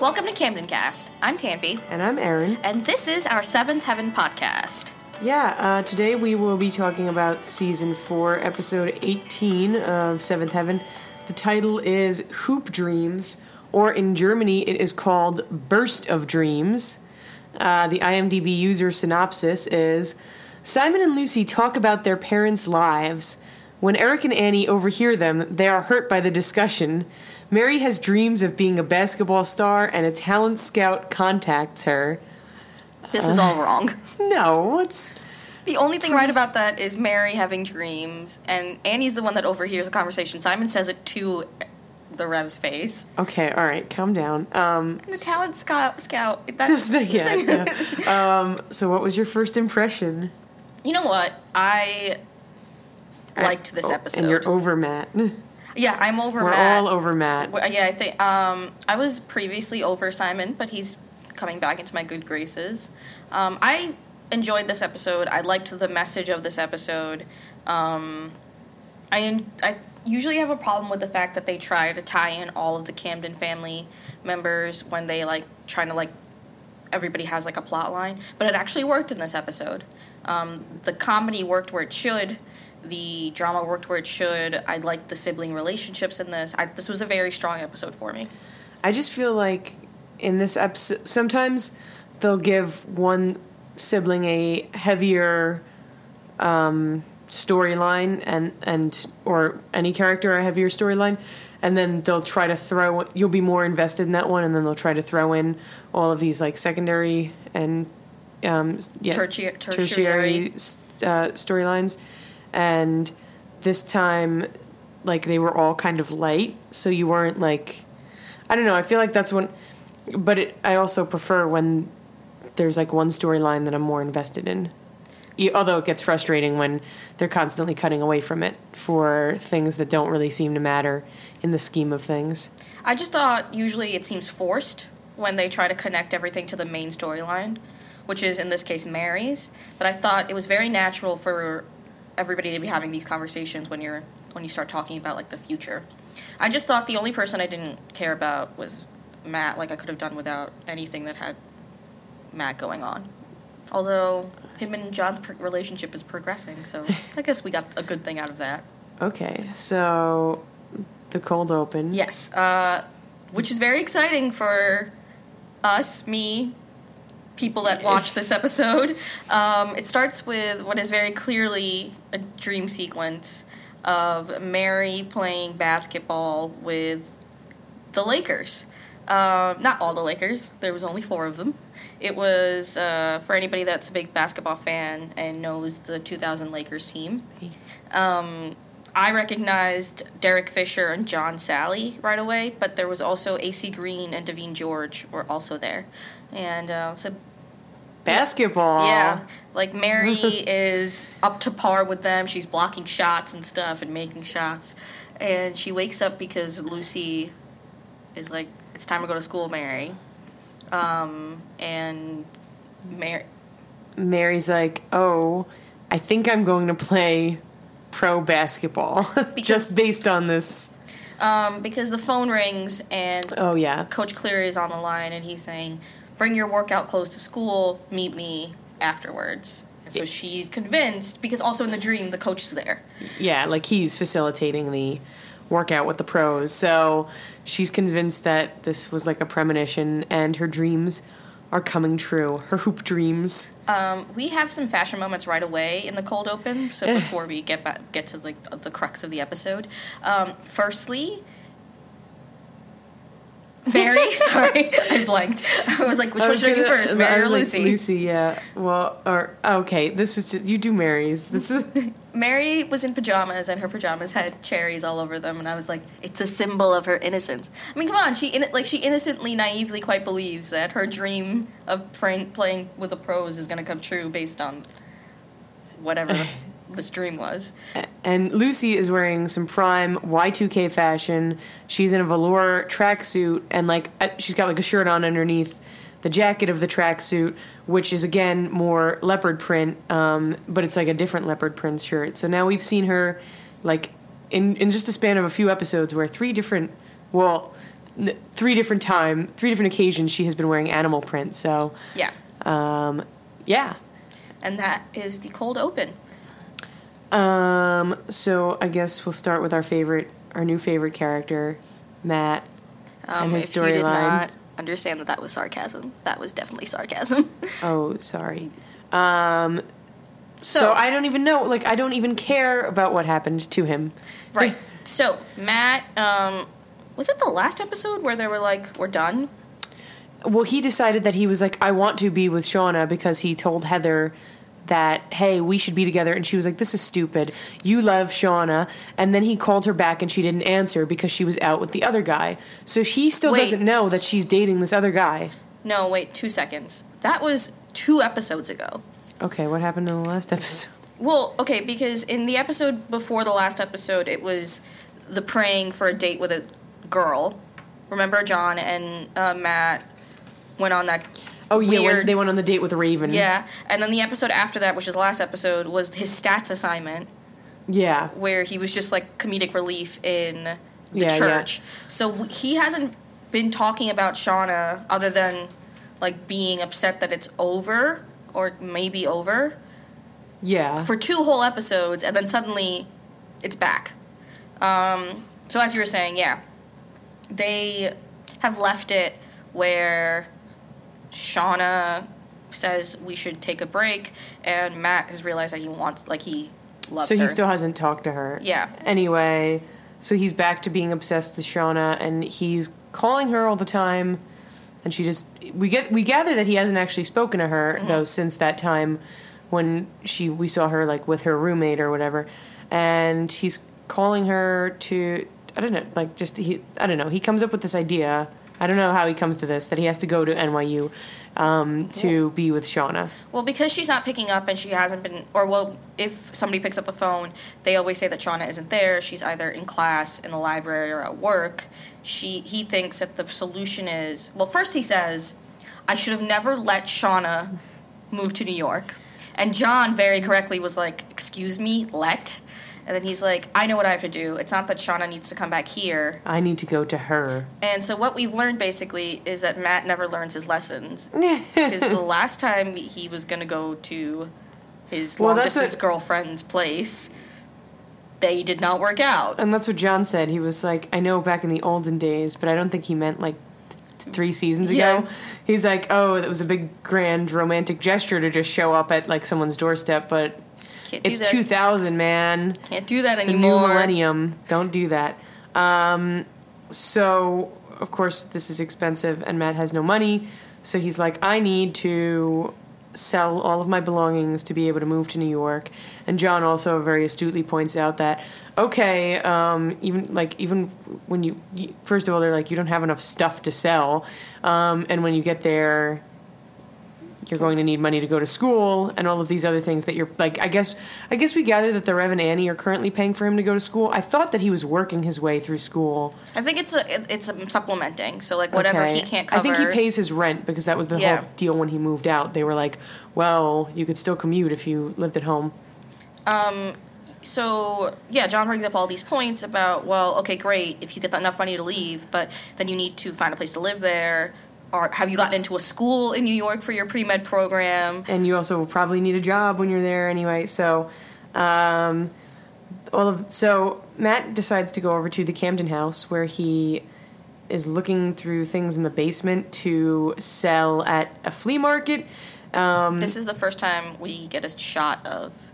Welcome to Camden Cast. I'm Tampy, And I'm Erin. and this is our Seventh Heaven podcast. Yeah, uh, today we will be talking about season 4, episode 18 of Seventh Heaven. The title is Hoop Dreams, or in Germany it is called Burst of Dreams. Uh, the IMDb user synopsis is Simon and Lucy talk about their parents' lives. When Eric and Annie overhear them, they are hurt by the discussion. Mary has dreams of being a basketball star, and a talent scout contacts her. This is all wrong. No, it's The only thing right about that is Mary having dreams, and Annie's the one that overhears the conversation. Simon says it to the Rev's face. Okay, all right, calm down. Um, And the talent scout, scout that's, just yeah. yeah. Um, so, what was your first impression? You know what? I liked this Oh, episode. And you're over Matt. Yeah, I'm over We're Matt. all over Matt. Well, Yeah, I think um, I was previously over Simon, but he's coming back into my good graces. Um, I enjoyed this episode. I liked the message of this episode. Um, I I usually have a problem with the fact that they try to tie in all of the Camden family members when they like trying to like everybody has like a plot line, but it actually worked in this episode. Um, the comedy worked where it should. The drama worked where it should. I liked the sibling relationships in this. I, this was a very strong episode for me. I just feel like in this episode, sometimes they'll give one sibling a heavier um, storyline, and and or any character a heavier storyline, and then they'll try to throw. You'll be more invested in that one, and then they'll try to throw in all of these like secondary and um, yeah, Tertiary- tertiary uh, storylines, and this time, like they were all kind of light, so you weren't like, I don't know. I feel like that's when, but it, I also prefer when there's like one storyline that I'm more invested in. Although it gets frustrating when they're constantly cutting away from it for things that don't really seem to matter in the scheme of things. I just thought usually it seems forced when they try to connect everything to the main storyline, which is in this case Mary's. But I thought it was very natural for everybody to be having these conversations when you're when you start talking about like the future. I just thought the only person I didn't care about was Matt. Like I could have done without anything that had Matt going on. Although him and John's pr- relationship is progressing, so I guess we got a good thing out of that. Okay, so the cold open. Yes, uh, which is very exciting for us, me, people that watch this episode. Um, it starts with what is very clearly a dream sequence of Mary playing basketball with the Lakers. Um, not all the Lakers. There was only four of them. It was uh, for anybody that's a big basketball fan and knows the 2000 Lakers team. Um, I recognized Derek Fisher and John Salley right away, but there was also AC Green and Devean George were also there, and uh, so Basketball. yeah, like Mary is up to par with them. She's blocking shots and stuff and making shots, and she wakes up because Lucy is like, "It's time to go to school, Mary," um, and Mary. Mary's like, oh, I think I'm going to play pro basketball just based on this. Um, because the phone rings and Oh yeah, Coach Cleary is on the line and he's saying, "Bring your workout clothes to school. Meet me afterwards." And so she's convinced because also in the dream the coach is there. yeah, like he's facilitating the workout with the pros. So she's convinced that this was like a premonition, and her dreams are coming true. Her hoop dreams. Um, we have some fashion moments right away in the cold open. So before we get back, get to like the crux of the episode, um, firstly. Mary, sorry, I blanked. I was like, which one was should I do first, Mary or like, Lucy? Lucy, yeah. Well, or okay, this was you do Mary's. That's Mary was in pajamas, and her pajamas had cherries all over them, and I was like, "It's a symbol of her innocence." I mean, come on, she in, like she innocently, naively, quite believes that her dream of playing playing with the pros is going to come true based on whatever this dream was. And Lucy is wearing some prime Y2K fashion. She's in a velour tracksuit and like uh, she's got like a shirt on underneath the jacket of the tracksuit, which is again more leopard print, um, but it's like a different leopard print shirt. So now we've seen her like in in just a span of a few episodes where three different well three different time, three different occasions she has been wearing animal print. So, Yeah. um, yeah. And that is the cold open. Um, so I guess we'll start with our favorite, our new favorite character, Matt. Um, And his if you did storyline. not understand that that was sarcasm, that was definitely sarcasm. Oh, sorry. Um, so, So- I don't even know. Like, I don't even care about what happened to him. right. So Matt, um, was it the last episode where they were like, "We're done"? Well, he decided that he was like, I want to be with Shauna because he told Heather that, hey, we should be together. And she was like, this is stupid. You love Shauna. And then he called her back and she didn't answer because she was out with the other guy. So he still Wait. doesn't know that she's dating this other guy. No, wait, two seconds. That was two episodes ago. Okay, what happened in the last episode? Well, okay, because in the episode before the last episode, it was the praying for a date with a girl. Remember, John and uh, Matt went on that. Oh, yeah, when they went on the date with Raven. Yeah, and then the episode after that, which was the last episode, was his stats assignment, Yeah. where he was just like comedic relief in the Yeah, yeah. church. So w- he hasn't been talking about Shauna other than like being upset that it's over or maybe over Yeah. for two whole episodes, and then suddenly it's back. Um, so as you were saying, yeah, they have left it where Shauna says we should take a break, and Matt has realized that he wants, like, he loves her so her. he still hasn't talked to her. Yeah. Anyway, so he's back to being obsessed with Shauna, and he's calling her all the time. And she just we get we gather that he hasn't actually spoken to her Mm-hmm. though since that time when she we saw her like with her roommate or whatever, and he's calling her to I don't know like just he I don't know he comes up with this idea. I don't know how he comes to this that he has to go to NYU um, to be with Shauna. Well, because she's not picking up and she hasn't been, or well, if somebody picks up the phone, they always say that Shauna isn't there. She's either in class, in the library, or at work. She he thinks that the solution is well. First, he says, "I should have never let Shauna move to New York," and John very correctly was like, "Excuse me, let." And then he's like, I know what I have to do. It's not that Shauna needs to come back here. I need to go to her. And so what we've learned basically is that Matt never learns his lessons. Because the last time he was going to go to his Well, long distance what- girlfriend's place, they did not work out. And that's what John said. He was like, I know back in the olden days, but I don't think he meant like th- three seasons Yeah. ago. He's like, oh, that was a big grand romantic gesture to just show up at like someone's doorstep, but Can't do it's that. 2000, man. Can't do that anymore. The new millennium. Don't do that. Um, so, of course, this is expensive, and Matt has no money. So he's like, I need to sell all of my belongings to be able to move to New York. And John also very astutely points out that, okay, um, even like even when you, you first of all, they're like, you don't have enough stuff to sell, um, and when you get there, you're going to need money to go to school and all of these other things that you're like I guess I guess we gather that the Rev and Annie are currently paying for him to go to school. I thought that he was working his way through school. I think it's a it- it's a supplementing. So like whatever Okay. he can't cover. I think he pays his rent because that was the Yeah. whole deal when he moved out. They were like, "Well, you could still commute if you lived at home." Um so yeah, John brings up all these points about well, okay, great, if you get that enough money to leave, but then you need to find a place to live there. Or have you gotten into a school in New York for your pre med program? and you also will probably need a job when you're there anyway. So, um, all of so Matt decides to go over to the Camden House where he is looking through things in the basement to sell at a flea market. Um, This is the first time we get a shot of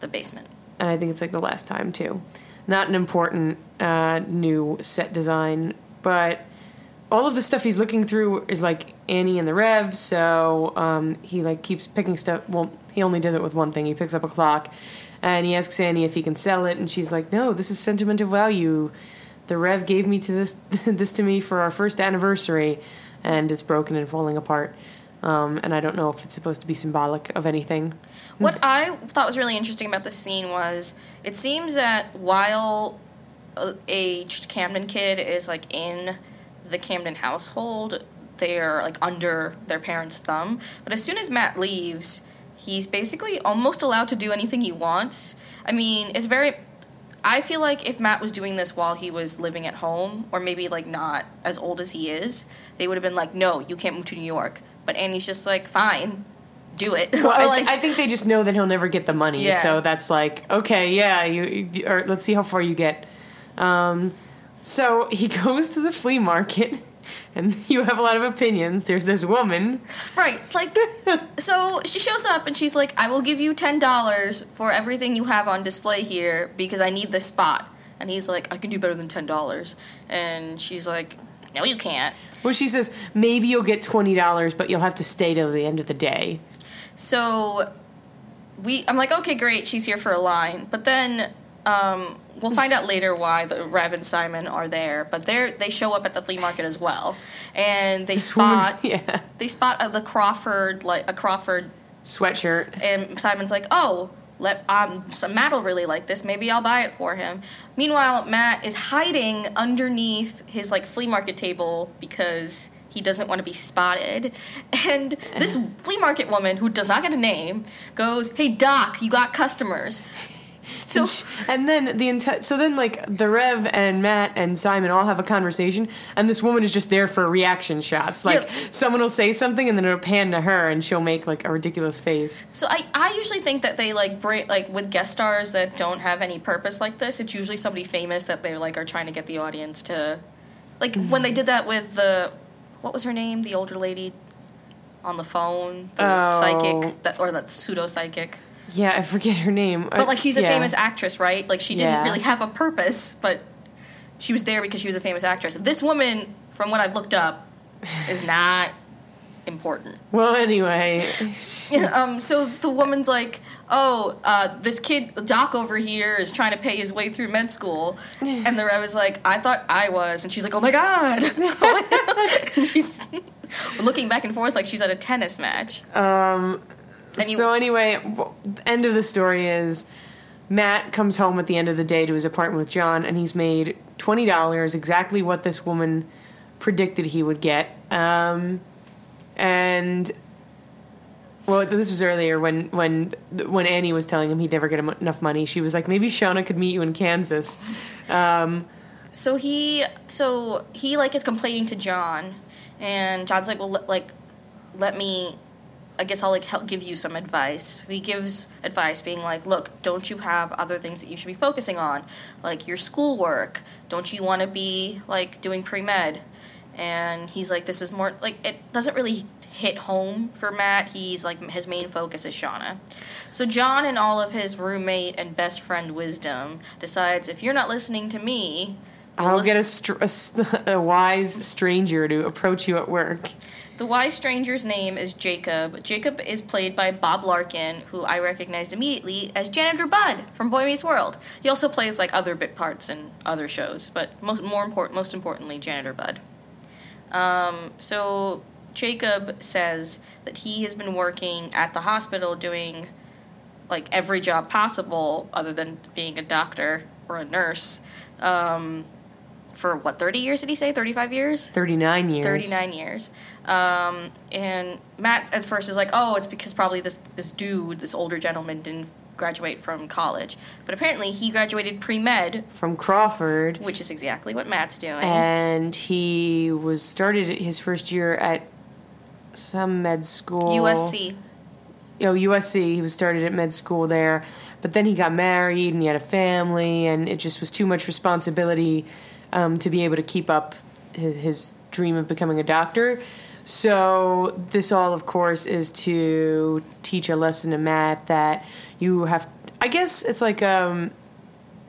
the basement. and I think it's like the last time too. Not an important uh, new set design, but all of the stuff he's looking through is like Annie and the Rev. So um, he like keeps picking stuff. Well, he only does it with one thing. He picks up a clock, and he asks Annie if he can sell it, and she's like, "No, this is sentimental value. The Rev gave me to this this to me for our first anniversary, and it's broken and falling apart." Um, and I don't know if it's supposed to be symbolic of anything. What I thought was really interesting about this scene was it seems that while a aged Camden kid is like in the Camden household, they're like under their parents' thumb. But as soon as Matt leaves, he's basically almost allowed to do anything he wants. I mean, it's very. I feel like if Matt was doing this while he was living at home, or maybe like not as old as he is, they would have been like, "No, you can't move to New York." But Annie's just like, "Fine, do it." Well, I, like, I think they just know that he'll never get the money, Yeah. so that's like okay, yeah. You, you or let's see how far you get. Um, so he goes to the flea market, and you have a lot of opinions. There's this woman. Right. Like, so she shows up and she's like, I will give you $10 for everything you have on display here because I need this spot. And he's like, I can do better than $10. And she's like, No, you can't. Well, she says maybe you'll get twenty dollars, but you'll have to stay till the end of the day. So we, I'm like, okay, great, she's here for a line. But then um, we'll find out later why the Rev and Simon are there. But they're they show up at the flea market as well, and they spot yeah, they spot uh, the Crawford like a Crawford sweatshirt. and Simon's like, "Oh, let um, so Matt will really like this. Maybe I'll buy it for him." Meanwhile, Matt is hiding underneath his like flea market table because he doesn't want to be spotted. And this flea market woman, who does not get a name, goes, "Hey Doc, you got customers." So And then the entire so then like the Rev and Matt and Simon all have a conversation, and this woman is just there for reaction shots. Like Yeah. someone will say something, and then it'll pan to her, and she'll make like a ridiculous face. So I, I usually think that they like break like with guest stars that don't have any purpose like this. It's usually somebody famous that they like are trying to get the audience to, like mm-hmm. when they did that with the, what was her name? The older lady, on the phone, the Oh. psychic that or that pseudo psychic. Yeah, I forget her name. But like she's a Yeah. famous actress, right? Like she didn't Yeah. really have a purpose, but she was there because she was a famous actress. This woman, from what I've looked up, is not important. Well, anyway, um, so the woman's like, "Oh, uh, this kid Doc over here is trying to pay his way through med school," and the Rev is like, "I thought I was," and she's like, "Oh my god!" she's looking back and forth like she's at a tennis match. um, So anyway, end of the story is Matt comes home at the end of the day to his apartment with John, and he's made twenty dollars, exactly what this woman predicted he would get. Um, and well, this was earlier when when when Annie was telling him he'd never get enough money. She was like, maybe Shauna could meet you in Kansas. Um, So he, so he like is complaining to John, and John's like, "Well, like, let me." I guess I'll like help give you some advice. He gives advice, being like, "Look, don't you have other things that you should be focusing on, like your schoolwork? Don't you want to be like doing pre med?" And he's like, "This is more like it doesn't really hit home for Matt. He's like his main focus is Shauna." So John, and all of his roommate and best friend wisdom, decides if you're not listening to me, I'll listen- get a, str- a, a wise stranger to approach you at work. The wise stranger's name is Jacob. Jacob is played by Bob Larkin, who I recognized immediately as Janitor Bud from Boy Meets World. He also plays like other bit parts in other shows, but most more important, most importantly, Janitor Bud. Um, so Jacob says that he has been working at the hospital doing like every job possible other than being a doctor or a nurse um, for what 30 years did he say 35 years 39 years. 39 years. Um, and Matt at first is like, oh, it's because probably this, this dude, this older gentleman, didn't graduate from college. But apparently he graduated pre med, From Crawford. which is exactly what Matt's doing. And he was started his first year at some med school. USC. Oh, USC. He was started at med school there. But then he got married and he had a family, and it just was too much responsibility um, to be able to keep up his, his dream of becoming a doctor. So, this all, of course, is to teach a lesson to Matt that you have. I guess it's like, um,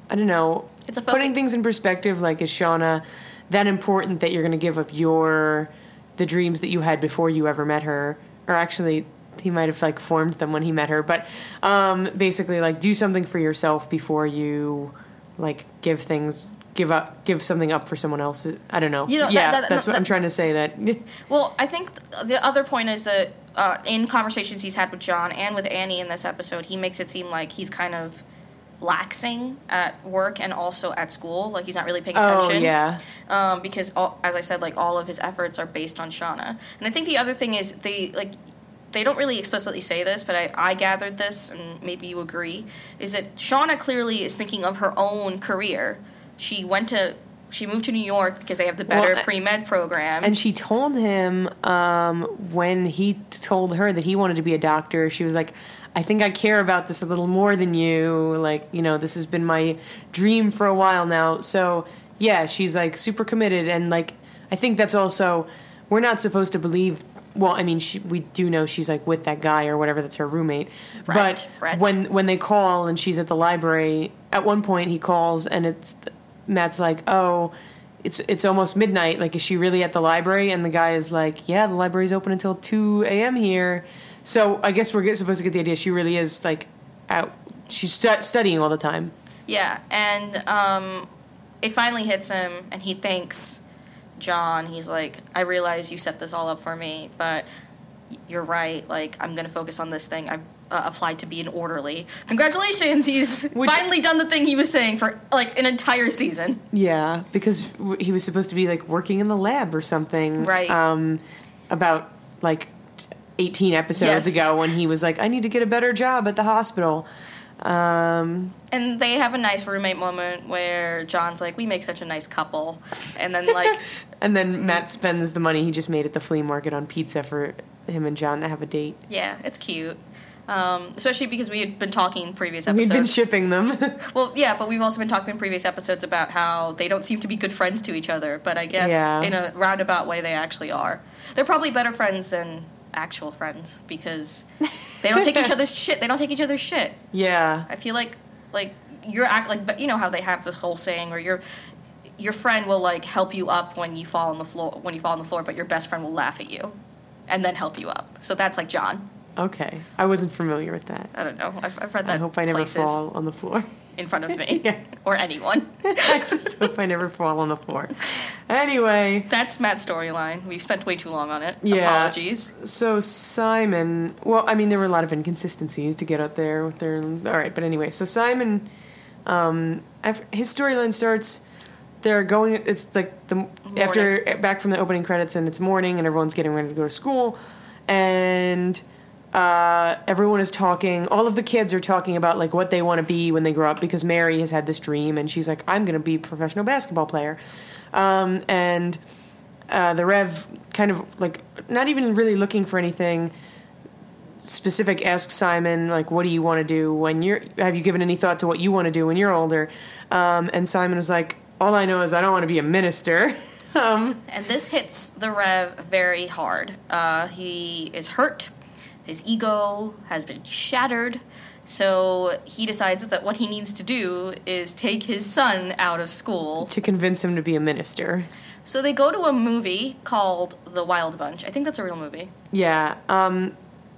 I don't know, It's a putting things in perspective. Like, is Shauna that important that you're going to give up your the dreams that you had before you ever met her? Or actually, he might have like formed them when he met her. But um, basically, like, do something for yourself before you like give things. Give up, give something up for someone else. I don't know. You know, yeah, that- that's what that- I'm trying to say. That Well, I think th- the other point is that uh, in conversations he's had with John and with Annie in this episode, he makes it seem like he's kind of laxing at work and also at school. Like he's not really paying attention. oh attention. yeah, um, because all, as I said, like all of his efforts are based on Shauna. And I think the other thing is they like they don't really explicitly say this, but I, I gathered this, and maybe you agree, is that Shauna clearly is thinking of her own career. She went to she moved to New York because they have the better Well, pre med program. And she told him um, when he told her that he wanted to be a doctor, she was like, I think I care about this a little more than you. Like, you know, this has been my dream for a while now. So, yeah, she's like super committed. And, like, I think that's also, we're not supposed to believe. Well, I mean, she, we do know she's like with that guy or whatever that's her roommate. But when when they call and she's at the library, at one point he calls and it's Matt's like, "Oh, it's it's almost midnight. Like, is she really at the library?" And the guy is like, "Yeah, the library's open until two a.m. here." So I guess we're supposed to get the idea she really is like out. She's stu- studying all the time. Yeah, and um, it finally hits him, and he thanks John. He's like, I realize you set this all up for me, but you're right. Like, I'm to focus on this thing. I've uh, applied to be an orderly. Congratulations! He's Which- finally done the thing he was saying for like an entire season. Yeah, because w- he was supposed to be like working in the lab or something. Right. Um, about like 18 episodes Yes. ago when he was like, "I need to get a better job at the hospital." Um, And they have a nice roommate moment where John's like, We make such a nice couple. And then, like, and then Matt spends the money he just made at the flea market on pizza for him and John to have a date. yeah, it's cute. Um, especially because we had been talking in previous episodes. We've been shipping them. Well, yeah, but we've also been talking in previous episodes about how they don't seem to be good friends to each other, but I guess Yeah. in a roundabout way they actually are. They're probably better friends than actual friends because they don't take each other's shit. They don't take each other's shit. yeah. I feel like like you're act like but you know how they have this whole saying where your your friend will like help you up when you fall on the floor when you fall on the floor, but your best friend will laugh at you and then help you up. So that's like John. Okay. I wasn't familiar with that. I don't know. I've, I've read that I hope I never places fall on the floor. in front of me Yeah. or anyone. I just hope I never fall on the floor. Anyway, That's Matt's storyline. We've spent way too long on it. Yeah. Apologies. so Simon, well, I mean, there were a lot of inconsistencies to get out there with their. All right, but anyway, so Simon, um, his storyline starts. They're going. It's like the after back from the opening credits, and it's morning, and everyone's getting ready to go to school, and uh, everyone is talking. All of the kids are talking about like what they want to be when they grow up because Mary has had this dream, and she's like, "I'm going to be a professional basketball player," um, and uh, the Rev kind of like not even really looking for anything specific asks Simon like what do you want to do when you're have you given any thought to what you want to do when you're older um, and Simon was like all I know is I don't want to be a minister um, And this hits the Rev very hard. Uh, he is hurt. His ego has been shattered. So he decides that what he needs to do is take his son out of school. to convince him to be a minister So they go to a movie called The Wild Bunch. I think that's a real movie. yeah um,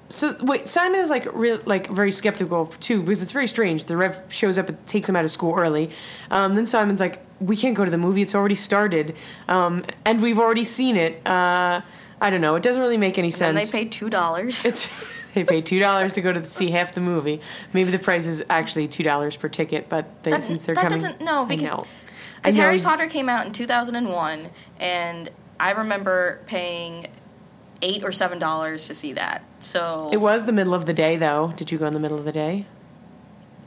so wait Simon is like real like very skeptical too because it's very strange the Rev shows up and takes him out of school early um, then Simon's like we can't go to the movie it's already started um, and we've already seen it uh, I don't know it doesn't really make any And sense they pay two dollars. It's they pay two dollars to go to see half the movie. Maybe the price is actually two dollars per ticket, but they, That, since they're that coming, doesn't no because because Harry you- Potter came out in two thousand and one, and I remember paying eight or seven dollars to see that. So It was the middle of the day, though. Did you go in the middle of the day?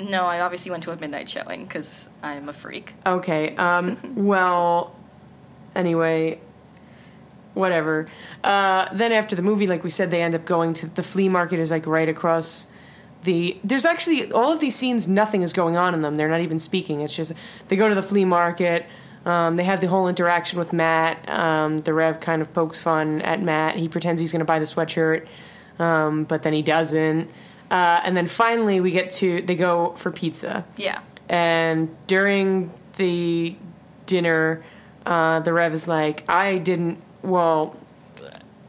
no, I obviously went to a midnight showing because I'm a freak. Okay. Um, well, anyway, whatever. Uh, then after the movie, like we said, they end up going to the flea market. Is like right across the. There's actually all of these scenes. Nothing is going on in them. They're not even speaking. It's just they go to the flea market. Um, they have the whole interaction with Matt. Um, the Rev kind of pokes fun at Matt. He pretends he's going to buy the sweatshirt, um, but then he doesn't. Uh, and then finally, we get to they go for pizza Yeah, and during the dinner, uh, the Rev is like, I didn't. Well,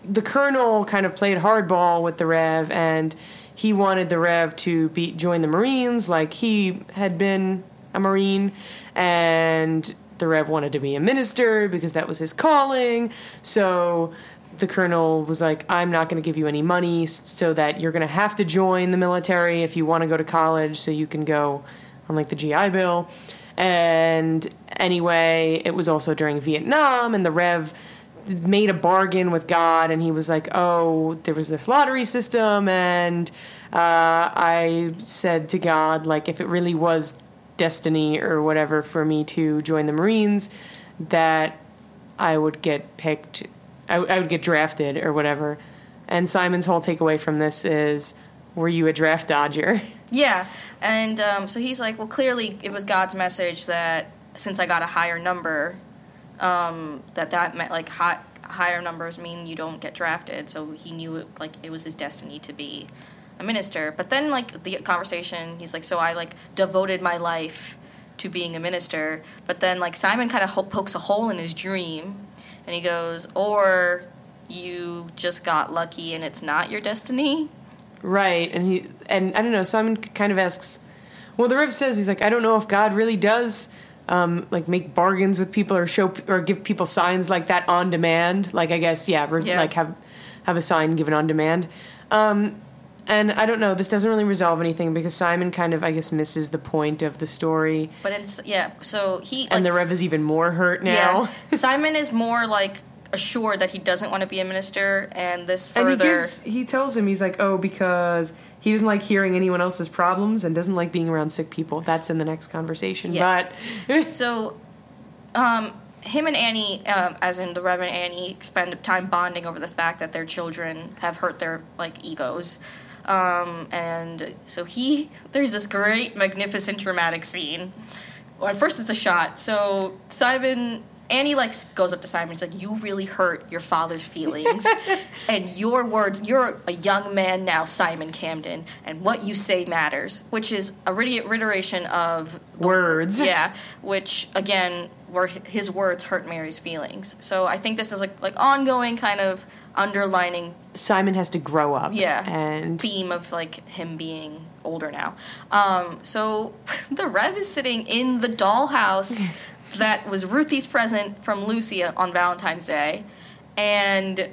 the Colonel kind of played hardball with the Rev, and he wanted the Rev to be join the Marines, like he had been a Marine, and the Rev wanted to be a minister because that was his calling. So the colonel was like, I'm not going to give you any money so that you're going to have to join the military if you want to go to college so you can go on like the GI Bill. And anyway, it was also during Vietnam, and the Rev made a bargain with God, and he was like, "Oh, there was this lottery system, and uh, I said to God, like, if it really was destiny or whatever for me to join the Marines, that I would get picked, I, I would get drafted or whatever." And Simon's whole takeaway from this is, "Were you a draft dodger?" Yeah, and um, so he's like, well, clearly it was God's message that since I got a higher number, um, that that meant like high, higher numbers mean you don't get drafted. So he knew it, like it was his destiny to be a minister. But then like the conversation, he's like, so I like devoted my life to being a minister. But then like Simon kind of ho- pokes a hole in his dream, and he goes, or you just got lucky and it's not your destiny. Right, and he and I don't know. Simon kind of asks. Well, the Rev says he's like, I don't know if God really does, um, like make bargains with people or show or give people signs like that on demand. Like I guess yeah, re- Yeah. like have have a sign given on demand. Um, and I don't know. This doesn't really resolve anything because Simon kind of I guess misses the point of the story, But it's yeah. So he and like, the Rev is even more hurt now. Yeah. Simon is more like assured that he doesn't want to be a minister, and this And he further. gives, he tells him he's like, oh, because he doesn't like hearing anyone else's problems and doesn't like being around sick people. That's in the next conversation. Yeah. But so, um, him and Annie, um, as in the Reverend Annie, spend time bonding over the fact that their children have hurt their like egos. Um, and so he, there's this great, magnificent, dramatic scene. Well, at first it's a shot. So Simon, Annie like goes up to Simon. She's like, "You really hurt your father's feelings, and your words. You're a young man now, Simon Camden, and what you say matters." Which is a reiteration of Words. Yeah, which again, were his words hurt Mary's feelings. So I think this is like like ongoing kind of underlining Simon has to grow up. yeah And theme of like him being older now. Um, so the Rev is sitting in the dollhouse that was Ruthie's present from Lucia on Valentine's Day, and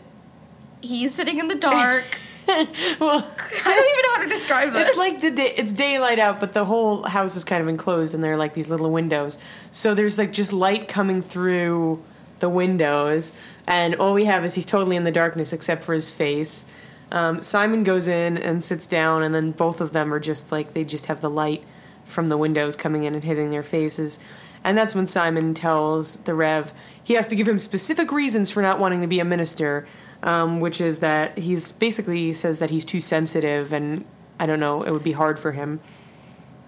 he's sitting in the dark. well, I don't even know how to describe this. it's like the day, it's daylight out, but the whole house is kind of enclosed, and there are like these little windows. So there's like just light coming through the windows, and all we have is he's totally in the darkness except for his face. Um, Simon goes in and sits down, and then both of them are just like they just have the light from the windows coming in and hitting their faces. And that's when Simon tells the Rev he has to give him specific reasons for not wanting to be a minister, um, which is that he's basically says that he's too sensitive and I don't know, it would be hard for him.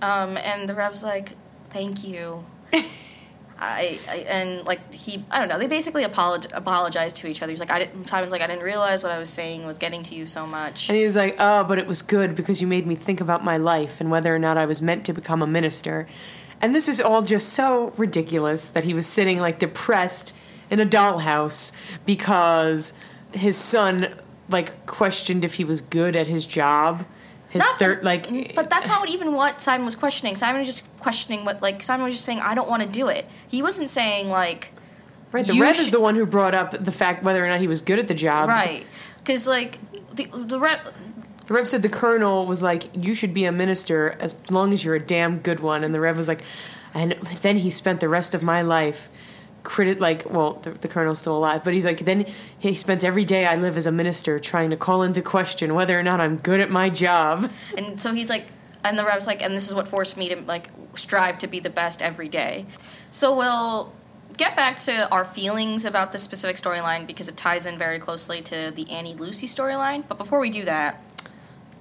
Um, and the Rev's like, "Thank you." I, I and like he I don't know they basically apolog- apologize to each other. He's like I didn't, Simon's like I didn't realize what I was saying was getting to you so much. And he's like, "Oh, but it was good because you made me think about my life and whether or not I was meant to become a minister." And this is all just so ridiculous that he was sitting like depressed in a dollhouse because his son like questioned if he was good at his job. His Not third like But that's not even what Simon was questioning. Simon was just questioning what like Simon was just saying I don't want to do it. He wasn't saying like right, the Rev sh- is the one who brought up the fact whether or not he was good at the job. right because like the the Rev The Rev said the colonel was like, "You should be a minister as long as you're a damn good one." And the Rev was like, "And then he spent the rest of my life." Credit like well the, the colonel's still alive but he's like then he spent every day i live as a minister trying to call into question whether or not i'm good at my job and so he's like and the Rev's like and this is what forced me to like strive to be the best every day. So we'll get back to our feelings about this specific storyline because it ties in very closely to the Annie Lucy storyline. But before we do that,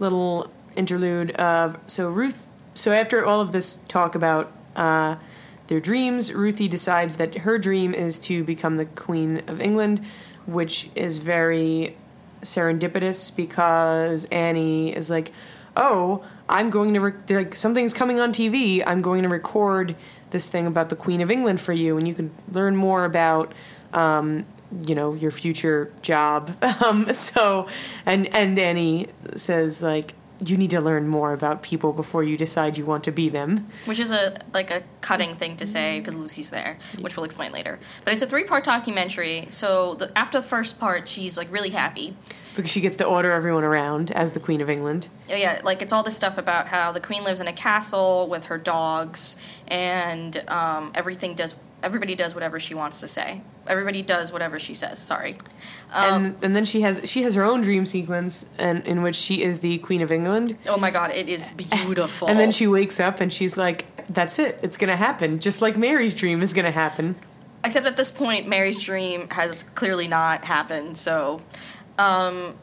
little interlude of so Ruth. So after all of this talk about uh, their dreams, Ruthie decides that her dream is to become the Queen of England, which is very serendipitous because Annie is like, "Oh, I'm going to re- they're like something's coming on TV. I'm going to record this thing about the Queen of England for you, and you can learn more about." Um, you know your future job um so and and annie says like you need to learn more about people before you decide you want to be them which is a like a cutting thing to say because Lucy's there, which we'll explain later. But it's a three-part documentary. So the, after the first part, she's like really happy. because she gets to order everyone around as the queen of england Yeah, yeah, like it's all this stuff about how the queen lives in a castle with her dogs, and um, everything does everybody does whatever she wants to say. Everybody does whatever she says. Sorry. Um, and and then she has she has her own dream sequence, and in which she is the Queen of England. oh my god, it is beautiful. And then she wakes up and she's like, "That's it. It's gonna happen. Just like Mary's dream is gonna happen." Except at this point, Mary's dream has clearly not happened. So, um,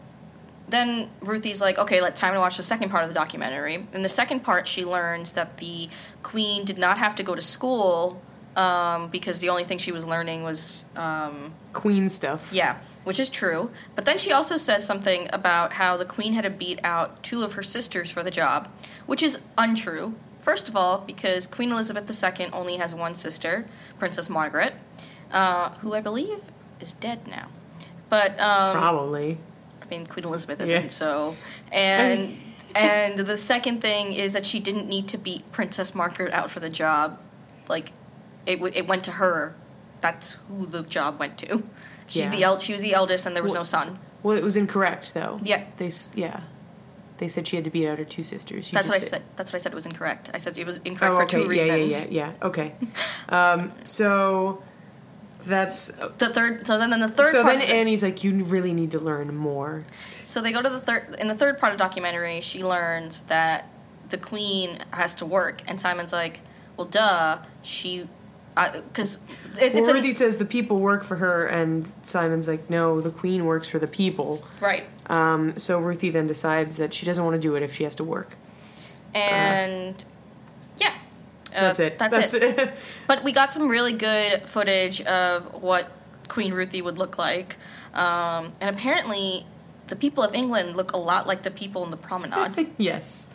then Ruthie's like, okay, let's time to watch the second part of the documentary. In the second part, she learns that the queen did not have to go to school um, because the only thing she was learning was, um, Queen stuff. yeah, which is true. But then she also says something about how the queen had to beat out two of her sisters for the job, which is untrue. First of all, because Queen Elizabeth II only has one sister, Princess Margaret, uh, who I believe is dead now. But um, Probably. I mean, Queen Elizabeth isn't Yeah. so. And and the second thing is that she didn't need to beat Princess Margaret out for the job. Like, it w- it went to her. That's who the job went to. She's Yeah. the el- She was the eldest, and there was no son. Well, it was incorrect though. Yeah. They yeah. They said she had to beat out her two sisters. You That's what I said. That's what I said. It was incorrect. I said it was incorrect Oh, for two yeah, reasons. yeah, yeah, yeah. Okay. um, so that's The third. So then, then the third. so part then the- Annie's like, you really need to learn more. So they go to the third in the third part of the documentary. She learns that the queen has to work, and Simon's like, "Well, duh, she." Because it, it's Well, a, Ruthie says the people work for her, and Simon's like, no, the queen works for the people. right, Um, so Ruthie then decides that she doesn't want to do it if she has to work. and yeah, Uh, That's it. That's, it. But we got some really good footage of what Queen Ruthie would look like, um, and apparently, the people of England look a lot like the people in the promenade. yes.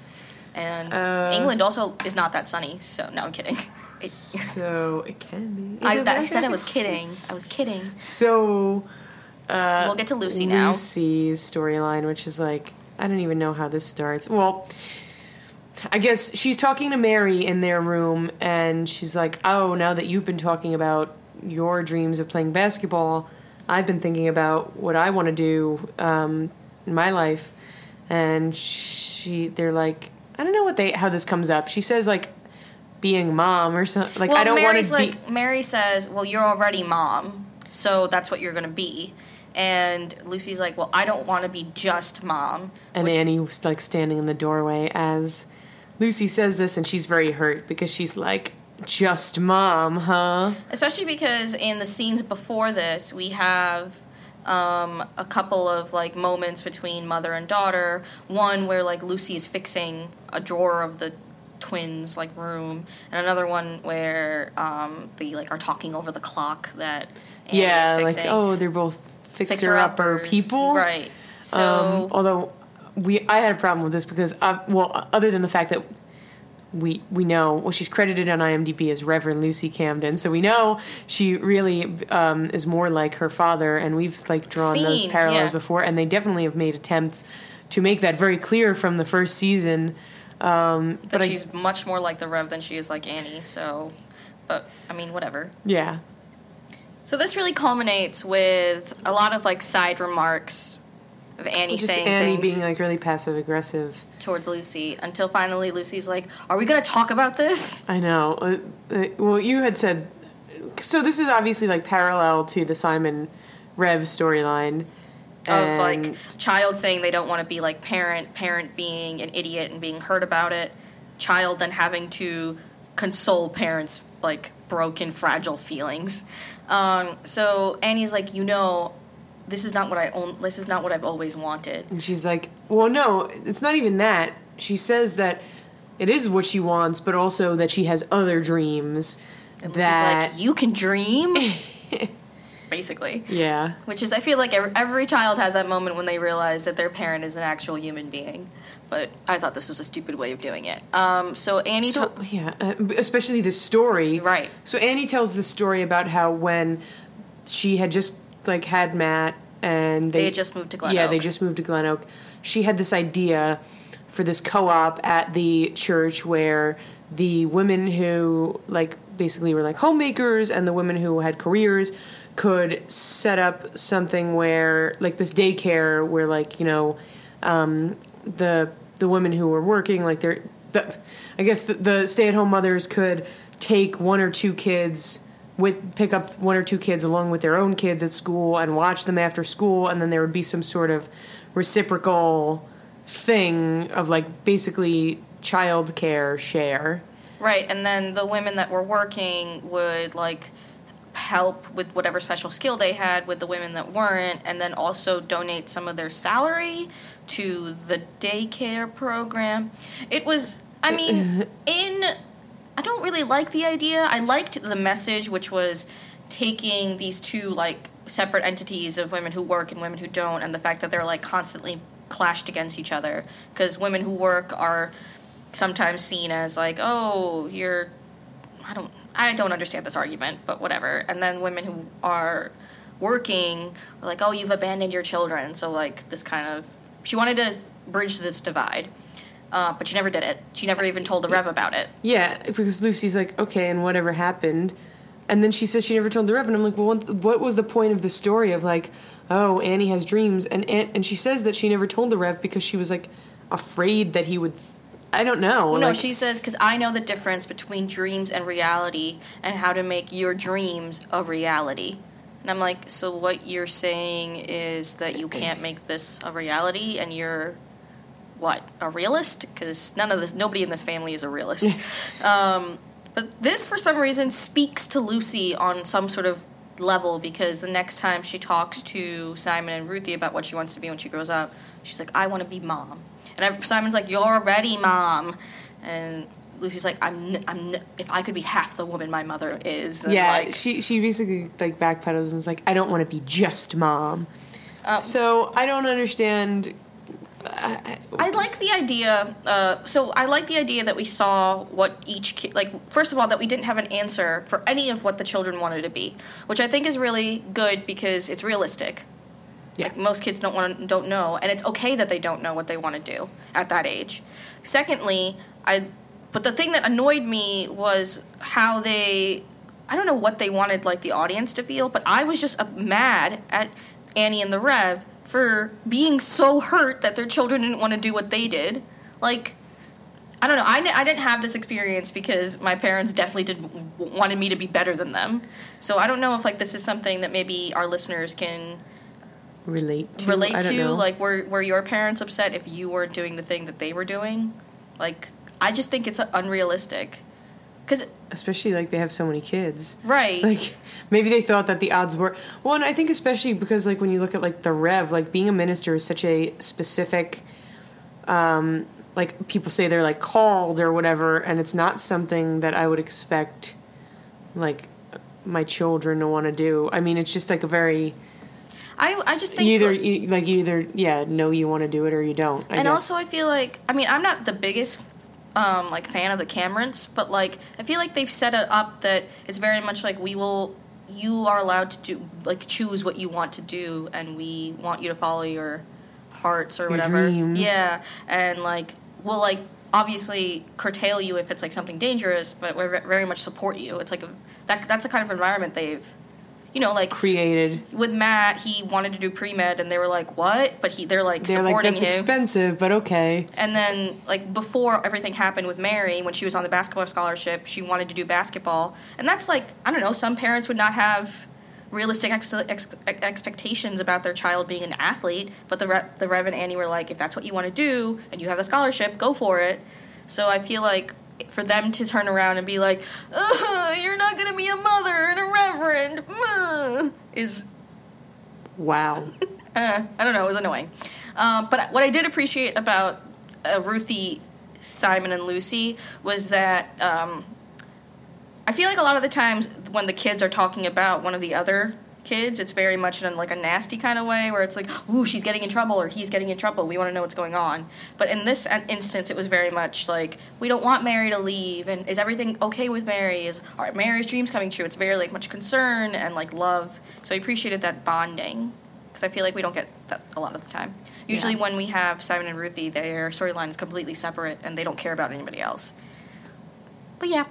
And Uh, England also is not that sunny. So no, I'm kidding. It, So it can be. I, a I said I was kidding. I was kidding. So uh, We'll get to Lucy now. Lucy's storyline, which is like I don't even know how this starts. Well, I guess she's talking to Mary in their room, and she's like, "Oh, now that you've been talking about your dreams of playing basketball, I've been thinking about what I want to do um, in my life." And she, they're like, I don't know what they how this comes up. She says like being mom or something. Like well, I don't want to be. like Mary says, "Well, you're already mom, so that's what you're gonna be." And Lucy's like, "Well, I don't want to be just mom." And Annie was like standing in the doorway as Lucy says this, and she's very hurt because she's like, "Just mom, huh?" especially because in the scenes before this, we have um, a couple of like moments between mother and daughter. One where like Lucy is fixing a drawer of the twins like room, and another one where um, they like are talking over the clock that Annie yeah, like oh, they're both fixer upper people, right? So Um, although we, I had a problem with this because, uh, well, other than the fact that we we know, well, she's credited on IMDb as Reverend Lucy Camden, so we know she really um, is more like her father, and we've like drawn those parallels yeah. before, and they definitely have made attempts to make that very clear from the first season. Um, that but I- she's much more like the Rev than she is like Annie. So, but I mean, whatever. yeah, So this really culminates with a lot of like side remarks of Annie just saying Annie things being like really passive aggressive. towards Lucy until finally Lucy's like, "Are we gonna talk about this?" I know. Uh, uh, well, you had said so. This is obviously like parallel to the Simon Rev storyline Of like child saying they don't want to be like parent, parent being an idiot and being hurt about it, child then having to console parents like broken, fragile feelings. Um, so Annie's like, you know, this is not what I own. This is not what I've always wanted. And she's like, well, no, it's not even that. She says that it is what she wants, but also that she has other dreams. And that Lucy's like, you can dream. Basically. yeah, Which is, I feel like every, every child has that moment when they realize that their parent is an actual human being. But I thought this was a stupid way of doing it. Um, so Annie, so to- yeah, uh, especially the story. Right. So Annie tells the story about how when she had just like had Matt and they, They had just moved to Glen Yeah, Oak. they just moved to Glen Oak. She had this idea for this co-op at the church where the women who like basically were like homemakers and the women who had careers could set up something where like this daycare where like you know um, the the women who were working like they're the I guess the, the stay at home mothers could take one or two kids with pick up one or two kids along with their own kids at school and watch them after school, and then there would be some sort of reciprocal thing of like basically child care share. Right, and then the women that were working would like help with whatever special skill they had with the women that weren't, and then also donate some of their salary to the daycare program. It was, I mean, in. I don't really like the idea. I liked the message, which was taking these two like separate entities of women who work and women who don't, and the fact that they're like constantly clashed against each other because women who work are sometimes seen as like, oh, you're I don't I don't understand this argument, but whatever. And then women who are working are like, oh, you've abandoned your children. So like this kind of she wanted to bridge this divide. Uh, but she never did it. She never even told the Rev about it. Yeah, because Lucy's like, okay, and whatever happened, and then she says she never told the Rev, and I'm like, well, what, what was the point of the story of like, oh, Annie has dreams, and and she says that she never told the Rev because she was like afraid that he would. I don't know. No, like- she says because I know the difference between dreams and reality, and how to make your dreams a reality. And I'm like, so what you're saying is that you can't make this a reality, and you're what a realist? Because none of this, nobody in this family is a realist. um, but this, for some reason, speaks to Lucy on some sort of level because the next time she talks to Simon and Ruthie about what she wants to be when she grows up, she's like, I want to be mom. And Simon's like, You're ready, mom. And Lucy's like, I'm, I'm, if I could be half the woman my mother is, yeah, like, she she basically like backpedals and is like, I don't want to be just mom. Um, so I don't understand. I, I like the idea. Uh, so I like the idea that we saw what each kid like. First of all, that we didn't have an answer for any of what the children wanted to be, which I think is really good because it's realistic. Yeah. Like most kids don't want to don't know, and it's okay that they don't know what they want to do at that age. Secondly, I but the thing that annoyed me was how they I don't know what they wanted like the audience to feel, but I was just uh, mad at Annie and the Rev for being so hurt that their children didn't want to do what they did. Like I don't know. I, I didn't have this experience because my parents definitely did w- wanted me to be better than them. So I don't know if like this is something that maybe our listeners can relate to. relate I don't to know. like were were your parents upset if you weren't doing the thing that they were doing like i just think it's unrealistic because especially like they have so many kids. right Like maybe they thought that the odds were well, and I think especially because like when you look at like the rev, like being a minister is such a specific. Um, like people say they're like called or whatever, and it's not something that I would expect, like my children to want to do. I mean, it's just like a very i i just think either like- you, like you either yeah know you want to do it or you don't. I and guess. also i feel like i mean i'm not the biggest um like fan of the camdens but like i feel like they've set it up that it's very much like we will you are allowed to do like choose what you want to do and we want you to follow your hearts or Your whatever dreams. yeah and like we'll like obviously curtail you if it's like something dangerous but we very much support you it's like a, that that's the kind of environment they've you know like created. with Matt, he wanted to do pre med, and they were like, "What?" But he, they're like They're like supporting that's him. expensive, but okay. And then, like before everything happened with Mary, when she was on the basketball scholarship, she wanted to do basketball, and that's like I don't know. Some parents would not have realistic ex- ex- expectations about their child being an athlete, but the Re- the Rev and Annie were like, if that's what you want to do and you have the scholarship, go for it. So I feel like for them to turn around and be like, "You're not going to be a mother and a reverend," uh, is Wow. uh, I don't know, it was annoying. Um, but what I did appreciate about uh, Ruthie, Simon, and Lucy was that um, I feel like a lot of the times when the kids are talking about one of the other kids, it's very much in like a nasty kind of way where it's like, ooh, she's getting in trouble or he's getting in trouble. We want to know what's going on. But in this uh, instance, it was very much like, we don't want Mary to leave. And is everything okay with Mary? Is are Mary's dreams coming true? It's very like much concern and like love. So I appreciated that bonding because I feel like we don't get that a lot of the time. Usually, Yeah. when we have Simon and Ruthie, their storyline is completely separate and they don't care about anybody else. But yeah,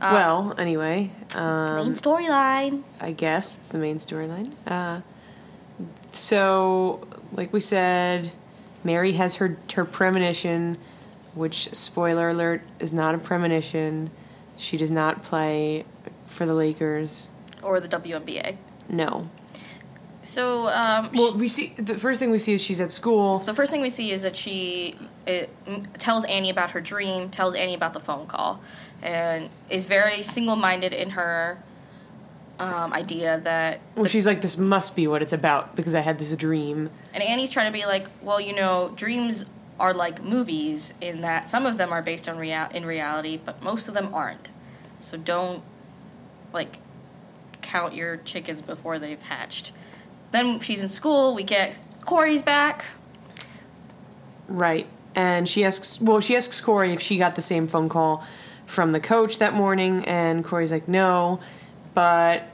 well, anyway, um, main storyline. I guess it's the main storyline. Uh, so, like we said, Mary has her her premonition, which spoiler alert is not a premonition. She does not play for the Lakers. or the WNBA. No. So, um, Well, we see the first thing we see is she's at school. the first thing we see is that she it, tells Annie about her dream, tells Annie about the phone call, and is very single minded in her um, idea that. Well, the- she's like, this must be what it's about because I had this dream. and Annie's trying to be like, well, you know, dreams are like movies in that some of them are based on real in reality, but most of them aren't. So don't like count your chickens before they've hatched. Then she's in school. We get Corey's back. Right. And she asks, well, she asks Corey if she got the same phone call from the coach that morning, and Corey's like, no. But,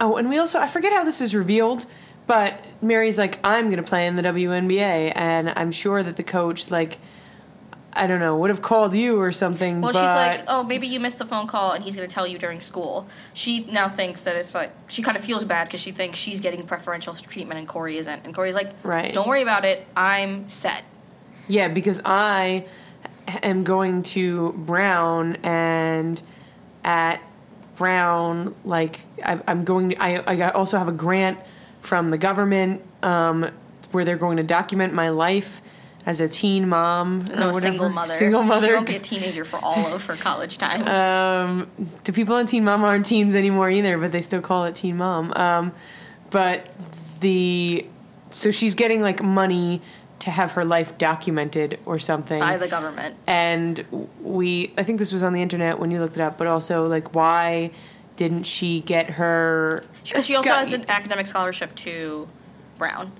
oh, and we also, I forget how this is revealed, but Mary's like, I'm going to play in the WNBA, and I'm sure that the coach, like, I don't know, would have called you or something. Well, but she's like, oh, maybe you missed the phone call, and he's going to tell you during school. She now thinks that it's like she kind of feels bad because she thinks she's getting preferential treatment and Corey isn't. And Corey's like, Right. don't worry about it. I'm set. Yeah, because I am going to Brown and at Brown, like I, I'm going. To, I I also have a grant from the government um, where they're going to document my life as a teen mom. No, single mother. Single mother. She won't be a teenager for all of her college time. Um, the people on Teen Mom aren't teens anymore either, but they still call it Teen Mom. Um, but the so she's getting like money to have her life documented or something by the government. and we i think this was on the internet when you looked it up but also like why didn't she get her Because she also scho- has an academic scholarship to Brown.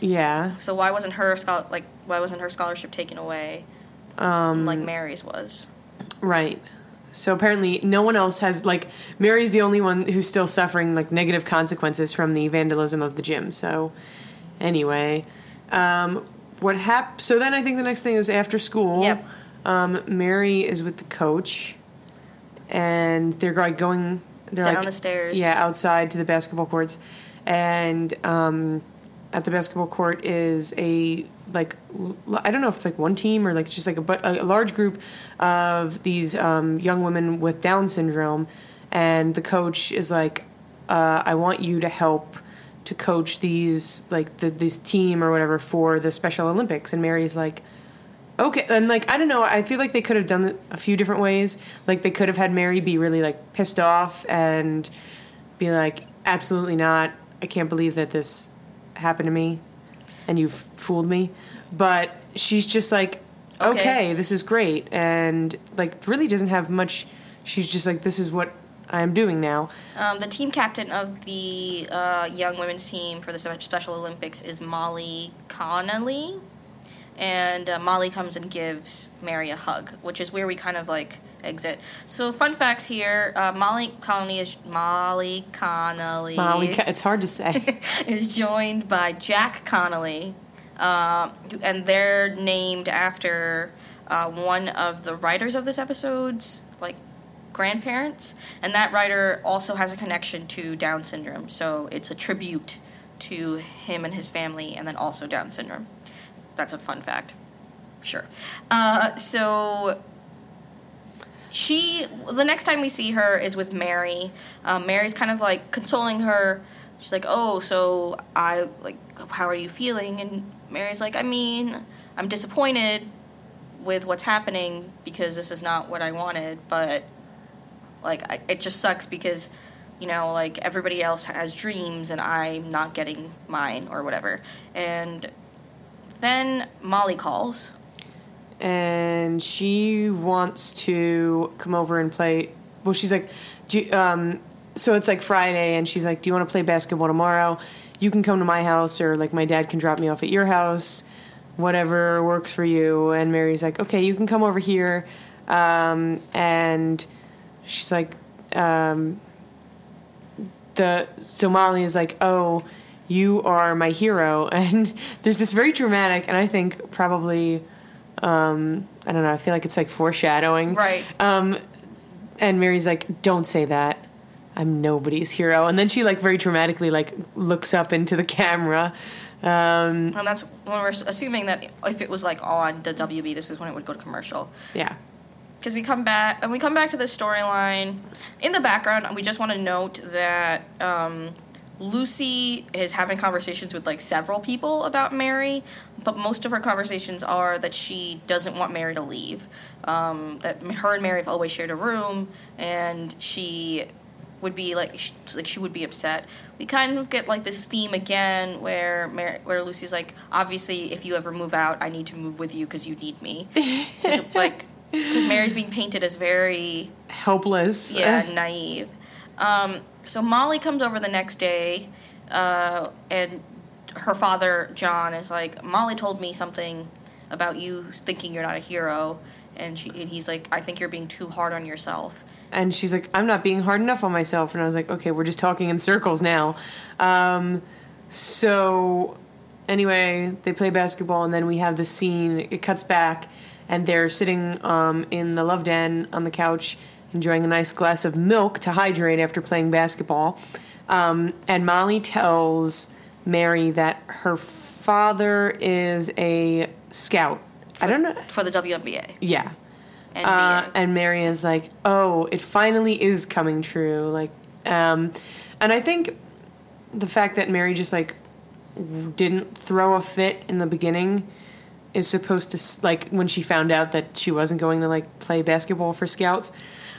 yeah So why wasn't her schol- like why wasn't her scholarship taken away um like Mary's was? right so apparently no one else has like mary's the only one who's still suffering like negative consequences from the vandalism of the gym so anyway um what hap- so then i think the next thing is after school Yep. um mary is with the coach and they're like going they're Down like, the stairs. yeah outside to the basketball courts and um at the basketball court is a like I don't know if it's like one team or like just like a but a large group of these um, young women with Down syndrome, and the coach is like, uh, I want you to help to coach these like the this team or whatever for the Special Olympics, and Mary's like. Okay, and like I don't know, I feel like they could have done it a few different ways. Like they could have had Mary be really like pissed off and be like, "Absolutely not! I can't believe that this happened to me, and you've fooled me." But she's just like, Okay. "Okay, this is great," and like really doesn't have much. She's just like, "This is what I am doing now." Um, the team captain of the uh, young women's team for the Special Olympics is Molly Connolly. And uh, Molly comes and gives Mary a hug, which is where we kind of like exit. So, fun facts here uh, Molly Connolly is Molly Connolly. Molly, it's hard to say. is joined by Jack Connolly, um, and they're named after uh, one of the writers of this episode's like grandparents, and that writer also has a connection to Down syndrome. So it's a tribute to him and his family, and then also Down syndrome. That's a fun fact. Sure. Uh, so she the next time we see her is with mary um, mary's kind of like consoling her she's like oh so i like how are you feeling and mary's like i mean i'm disappointed with what's happening because this is not what i wanted but like I, it just sucks because you know like everybody else has dreams and i'm not getting mine or whatever and then molly calls and she wants to come over and play. Well, she's like, do you, um, so it's like Friday, and she's like, "Do you want to play basketball tomorrow? You can come to my house, or like my dad can drop me off at your house, whatever works for you." And Mary's like, "Okay, you can come over here," um, and she's like, um, so Molly is like, "Oh." You are my hero, and there's this very dramatic, and I think probably um, I don't know. I feel like it's like foreshadowing. Right. Um, and Mary's like, "Don't say that. I'm nobody's hero." And then she like very dramatically like looks up into the camera. Um, And that's when we're assuming that if it was like on the WB, this is when it would go to commercial. yeah. Because we come back and we come back to this storyline. In the background, we just want to note that um, Lucy is having conversations with like several people about Mary, but most of her conversations are that she doesn't want Mary to leave. Um, that her and Mary have always shared a room, and she would be like sh- like she would be upset. We kind of get like this theme again where Mary, where Lucy's like, obviously, if you ever move out, I need to move with you because you need me. like because Mary's being painted as very Helpless. yeah naive. Um, so Molly comes over the next day, uh, and her father John is like, Molly told me something about you thinking you're not a hero, and she and he's like, I think you're being too hard on yourself. And she's like, I'm not being hard enough on myself. And I was like, okay, we're just talking in circles now. Um, so, anyway, they play basketball, and then we have the scene. It cuts back, and they're sitting um, in the love den on the couch, enjoying a nice glass of milk to hydrate after playing basketball. Um, and Molly tells Mary that her father is a scout. I don't know. for the WNBA. Yeah. And Uh, and Mary is like, "Oh, it finally is coming true." Like, um, and I think the fact that Mary just like didn't throw a fit in the beginning is supposed to like when she found out that she wasn't going to like play basketball for scouts.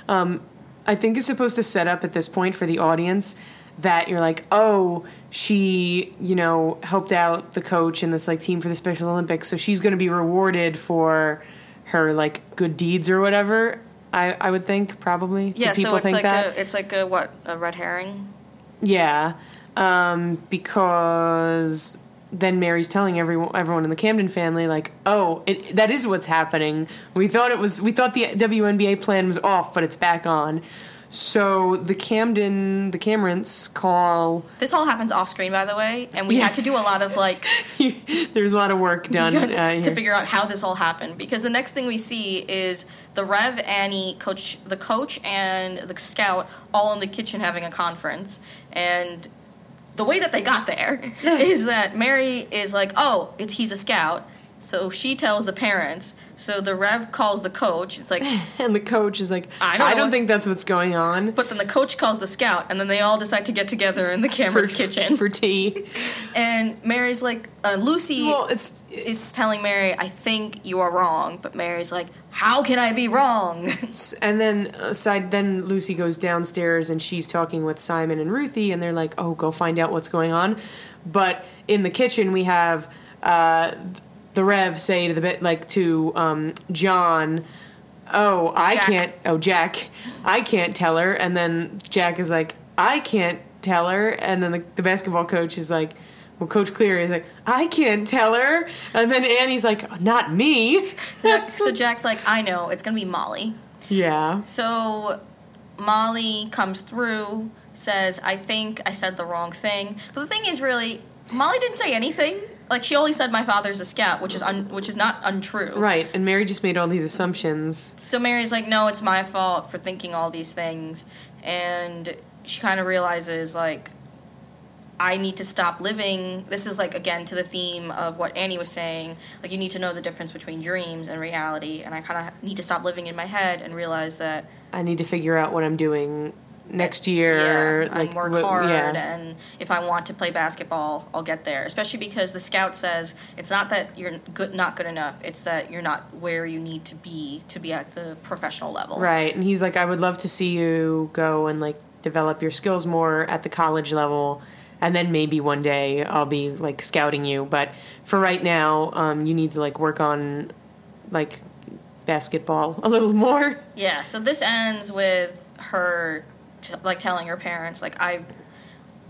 Um, I think is supposed to set up at this point for the audience that you're like, oh, she, you know, helped out the coach and this like team for the Special Olympics, so she's going to be rewarded for her like good deeds or whatever. I, I would think probably. Yeah, so it's like that? a it's like a what a red herring. Yeah, um, because then Mary's telling everyone everyone in the Camden family like, "Oh, it, that is what's happening. We thought it was we thought the WNBA plan was off, but it's back on." So the Camden the Camdens call. This all happens off screen, by the way, and we Yeah. had to do a lot of like There's a lot of work done uh, to figure out how this all happened because the next thing we see is the Rev, Annie, coach, the coach, and the scout all in the kitchen having a conference, and the way that they got there is that Mary is like, "Oh, it's he's a scout." So she tells the parents. So the Rev calls the coach. It's like, and the coach is like, I "I don't I don't, think that's what's going on." but then the coach calls the scout, and then they all decide to get together in the for, Camden's kitchen. for tea. and Mary's like, uh, Lucy Well, it's is telling Mary, I think you are wrong. But Mary's like, How can I be wrong? and then aside then Lucy goes downstairs and she's talking with Simon and Ruthie and they're like, "Oh, go find out what's going on." But in the kitchen we have uh, the Rev say to the bit like to um, John, "Oh, I Jack. can't. Oh, Jack, I can't tell her." And then Jack is like, "I can't tell her." And then the, the basketball coach is like. Well, Coach Cleary is like, I can't tell her. And then Annie's like, not me. so Jack's like, I know, it's gonna be Molly. yeah. So Molly comes through, says, I think I said the wrong thing. But the thing is, really, Molly didn't say anything. Like she only said my father's a scout, which is un- which is not untrue. Right, and Mary just made all these assumptions. So Mary's like, no, it's my fault for thinking all these things. And she kind of realizes, like, I need to stop living. This is, like, again, to the theme of what Annie was saying. Like, you need to know the difference between dreams and reality. And I kind of need to stop living in my head and realize that, I need to figure out what I'm doing next year. yeah, like and work hard. Yeah. And if I want to play basketball, I'll get there. Especially because the scout says it's not that you're good, not good enough. It's that you're not where you need to be to be at the professional level. Right, and he's like, I would love to see you go and like develop your skills more at the college level, and then maybe one day I'll be like scouting you. But for right now, um, you need to like work on like basketball a little more. Yeah, so this ends with her t- like telling her parents like I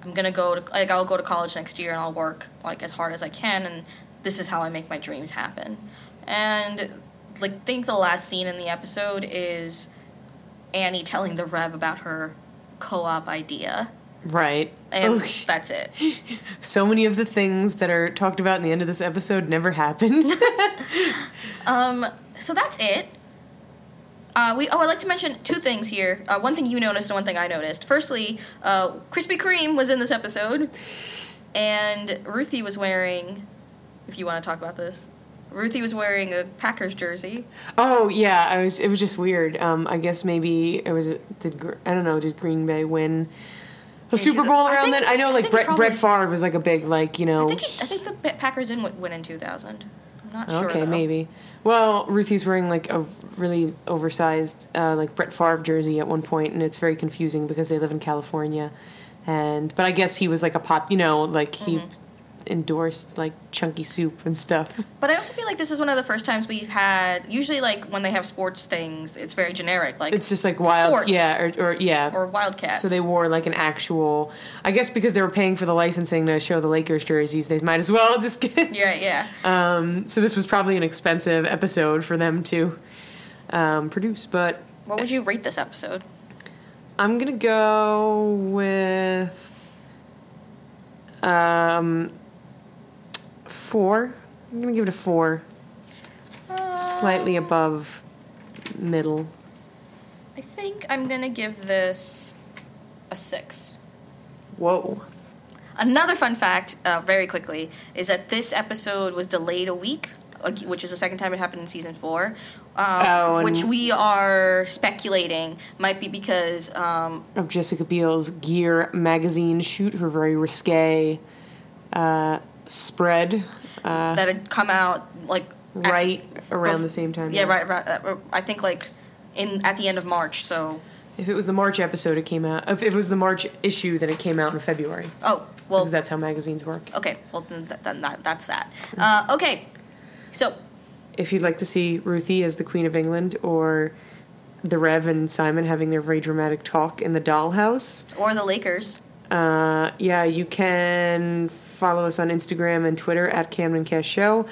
I'm going to go to like I'll go to college next year and I'll work like as hard as I can and this is how I make my dreams happen. And like think the last scene in the episode is Annie telling the Rev about her co-op idea. Right. And Oh, that's it. so many of the things that are talked about in the end of this episode never happened. Um, so that's it. Uh, we oh, I'd like to mention two things here. Uh, one thing you noticed and one thing I noticed. Firstly, uh, Krispy Kreme was in this episode, and Ruthie was wearing. If you want to talk about this, Ruthie was wearing a Packers jersey. Oh yeah, I was. It was just weird. Um, I guess maybe it was. Did I don't know? Did Green Bay win a Super Bowl I around think- then? I know like think Brett, probably- Brett Favre was like a big like you know. I think he, I think the Packers didn't win in 2000. I'm not sure. okay, though. maybe. Well, Ruthie's wearing like a really oversized uh, like Brett Favre jersey at one point, and it's very confusing because they live in California, and but I guess he was like a pop. You know, like he Mm-hmm. Endorsed like chunky soup and stuff. But I also feel like this is one of the first times we've had. Usually, like when they have sports things, it's very generic, like It's just like wild, Sports. yeah, or, or yeah, or Wildcats. So they wore like an actual. I guess because they were paying for the licensing to show the Lakers jerseys, they might as well just get. Yeah, yeah. Um, so this was probably an expensive episode for them to um, produce, but What would you rate this episode? I'm gonna go with um, four. I'm gonna give it a four, slightly above middle. I think I'm gonna give this a six. Whoa. Another fun fact, uh, very quickly, is that this episode was delayed a week, uh, which is the second time it happened in season four. Um, Oh, which we are speculating might be because um, of Jessica Biel's Gear magazine shoot, her very risque uh, spread that had come out like at- right around bef- the same time. Yeah, right. right uh, I think like in at the end of March. So If it was the March episode, it came out. If it was the March issue, then it came out in February. oh well. Because that's how magazines work. Okay, well then, th- then that, that's that. Uh, okay, so If you'd like to see Ruthie as the Queen of England or the Rev and Simon having their very dramatic talk in the dollhouse, or the Lakers. uh, yeah, you can follow us on Instagram and Twitter at CamdenCast Show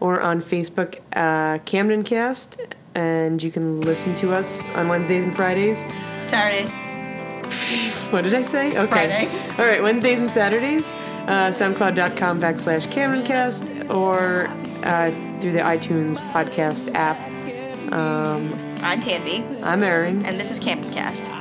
or on Facebook, uh, CamdenCast. And you can listen to us on Wednesdays and Fridays. Saturdays. What did I say? Okay. Friday. All right, Wednesdays and Saturdays, uh, SoundCloud.com backslash CamdenCast or uh, through the iTunes podcast app. I'm Tanvi, I'm Aaron. and this is CamdenCast.